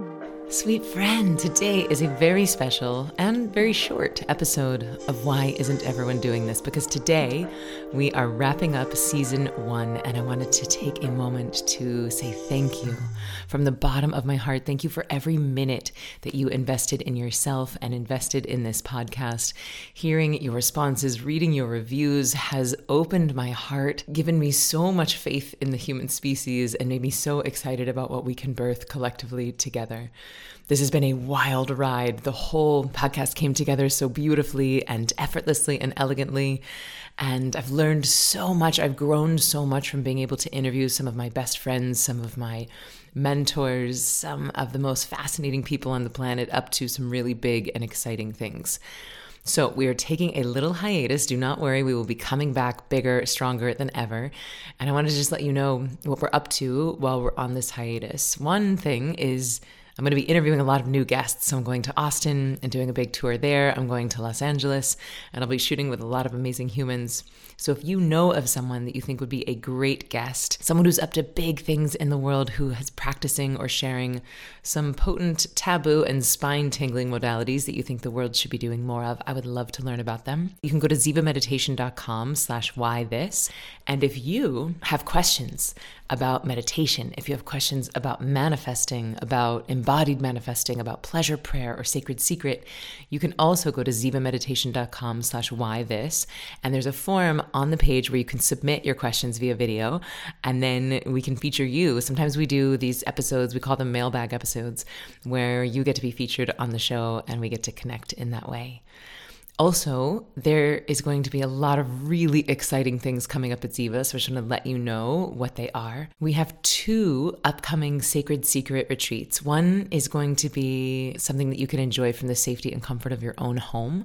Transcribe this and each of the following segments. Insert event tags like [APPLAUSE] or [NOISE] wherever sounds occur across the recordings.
Mm-hmm. Sweet friend, today is a very special and very short episode of Why Isn't Everyone Doing This? Because today we are wrapping up season one, and I wanted to take a moment to say thank you from the bottom of my heart. Thank you for every minute that you invested in yourself and invested in this podcast. Hearing your responses, reading your reviews has opened my heart, given me so much faith in the human species, and made me so excited about what we can birth collectively together. This has been a wild ride. The whole podcast came together so beautifully and effortlessly and elegantly. And I've learned so much. I've grown so much from being able to interview some of my best friends, some of my mentors, some of the most fascinating people on the planet, up to some really big and exciting things. So, we are taking a little hiatus. Do not worry, we will be coming back bigger, stronger than ever. And I want to just let you know what we're up to while we're on this hiatus. One thing is I'm going to be interviewing a lot of new guests. So I'm going to Austin and doing a big tour there. I'm going to Los Angeles and I'll be shooting with a lot of amazing humans. So if you know of someone that you think would be a great guest, someone who's up to big things in the world, who is practicing or sharing some potent, taboo, and spine tingling modalities that you think the world should be doing more of, I would love to learn about them. You can go to zivameditation.com slash why this. And if you have questions about meditation, if you have questions about manifesting, about embodied manifesting, about pleasure prayer or sacred secret, you can also go to zivameditation.com slash why this. And there's a form on the page where you can submit your questions via video, and then we can feature you. Sometimes we do these episodes, we call them mailbag episodes, where you get to be featured on the show and we get to connect in that way. Also, there is going to be a lot of really exciting things coming up at Ziva, so I just want to let you know what they are. We have two upcoming Sacred Secret retreats. One is going to be something that you can enjoy from the safety and comfort of your own home.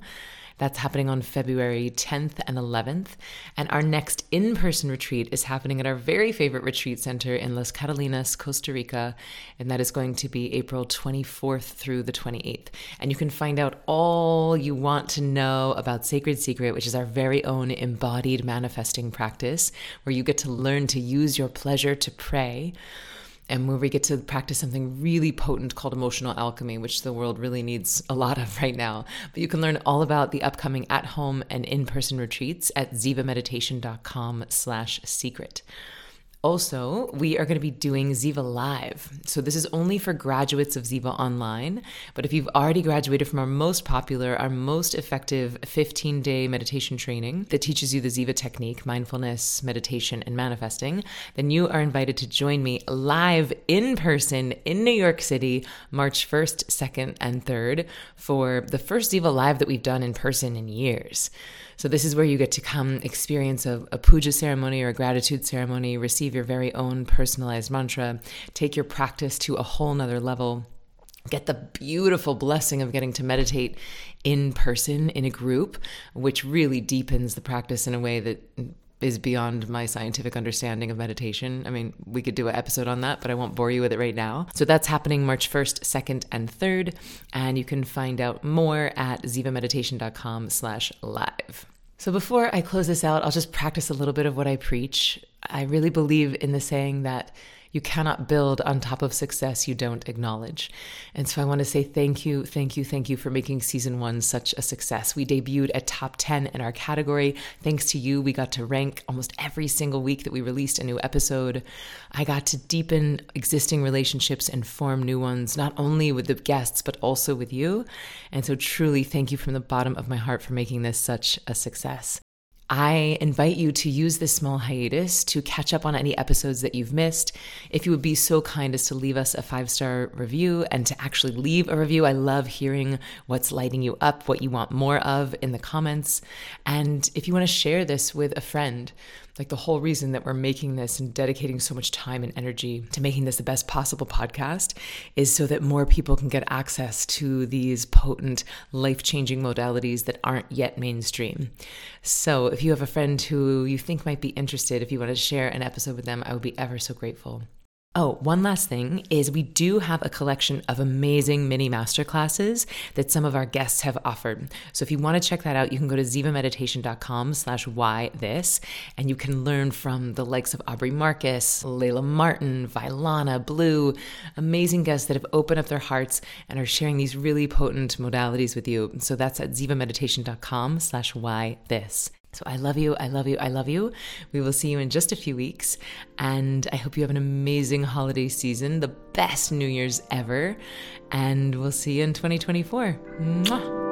That's happening on February 10th and 11th. And our next in person retreat is happening at our very favorite retreat center in Las Catalinas, Costa Rica. And that is going to be April 24th through the 28th. And you can find out all you want to know about Sacred Secret, which is our very own embodied manifesting practice, where you get to learn to use your pleasure to pray and where we get to practice something really potent called emotional alchemy, which the world really needs a lot of [LAUGHS] right now. But you can learn all about the upcoming at-home and in-person retreats at zivameditation.com slash secret. Also, we are going to be doing Ziva Live. So, this is only for graduates of Ziva Online. But if you've already graduated from our most popular, our most effective 15 day meditation training that teaches you the Ziva technique, mindfulness, meditation, and manifesting, then you are invited to join me live in person in New York City, March 1st, 2nd, and 3rd for the first Ziva Live that we've done in person in years. So, this is where you get to come experience a, a puja ceremony or a gratitude ceremony, receive your very own personalized mantra, take your practice to a whole nother level get the beautiful blessing of getting to meditate in person in a group, which really deepens the practice in a way that is beyond my scientific understanding of meditation. I mean, we could do an episode on that, but I won't bore you with it right now. So that's happening March 1st, 2nd, and 3rd, and you can find out more at zivameditation.com slash live. So before I close this out, I'll just practice a little bit of what I preach. I really believe in the saying that you cannot build on top of success you don't acknowledge. And so I want to say thank you, thank you, thank you for making season one such a success. We debuted at top 10 in our category. Thanks to you, we got to rank almost every single week that we released a new episode. I got to deepen existing relationships and form new ones, not only with the guests, but also with you. And so truly thank you from the bottom of my heart for making this such a success. I invite you to use this small hiatus to catch up on any episodes that you've missed. If you would be so kind as to leave us a five star review and to actually leave a review, I love hearing what's lighting you up, what you want more of in the comments. And if you want to share this with a friend, like the whole reason that we're making this and dedicating so much time and energy to making this the best possible podcast is so that more people can get access to these potent, life changing modalities that aren't yet mainstream. So, if you have a friend who you think might be interested, if you want to share an episode with them, I would be ever so grateful. Oh, one last thing is we do have a collection of amazing mini masterclasses that some of our guests have offered. So if you want to check that out, you can go to zivameditation.com slash why this, and you can learn from the likes of Aubrey Marcus, Layla Martin, Vylana, Blue, amazing guests that have opened up their hearts and are sharing these really potent modalities with you. So that's at zivameditation.com slash why this. So I love you. I love you. I love you. We will see you in just a few weeks. And I hope you have an amazing holiday season, the best New Year's ever. And we'll see you in 2024. Mwah.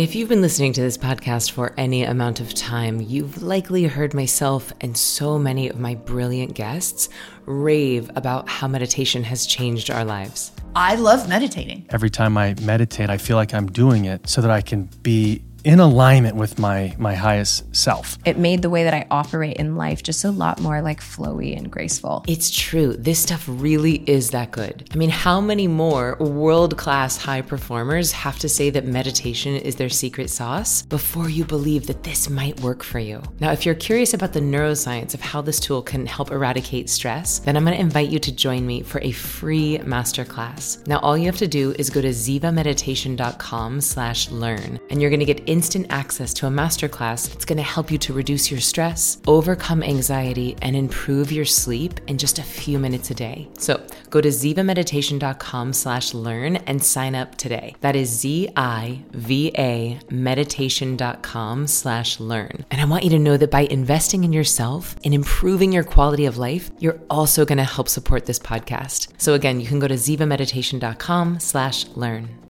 If you've been listening to this podcast for any amount of time, you've likely heard myself and so many of my brilliant guests rave about how meditation has changed our lives. I love meditating. Every time I meditate, I feel like I'm doing it so that I can be in alignment with my my highest self. It made the way that I operate in life just a lot more like flowy and graceful. It's true. This stuff really is that good. I mean, how many more world-class high performers have to say that meditation is their secret sauce before you believe that this might work for you? Now, if you're curious about the neuroscience of how this tool can help eradicate stress, then I'm going to invite you to join me for a free masterclass. Now, all you have to do is go to zivameditation.com/learn and you're going to get instant access to a masterclass that's going to help you to reduce your stress, overcome anxiety, and improve your sleep in just a few minutes a day. So go to zivameditation.com slash learn and sign up today. That is Z-I-V-A meditation.com slash learn. And I want you to know that by investing in yourself and improving your quality of life, you're also going to help support this podcast. So again, you can go to zivameditation.com slash learn.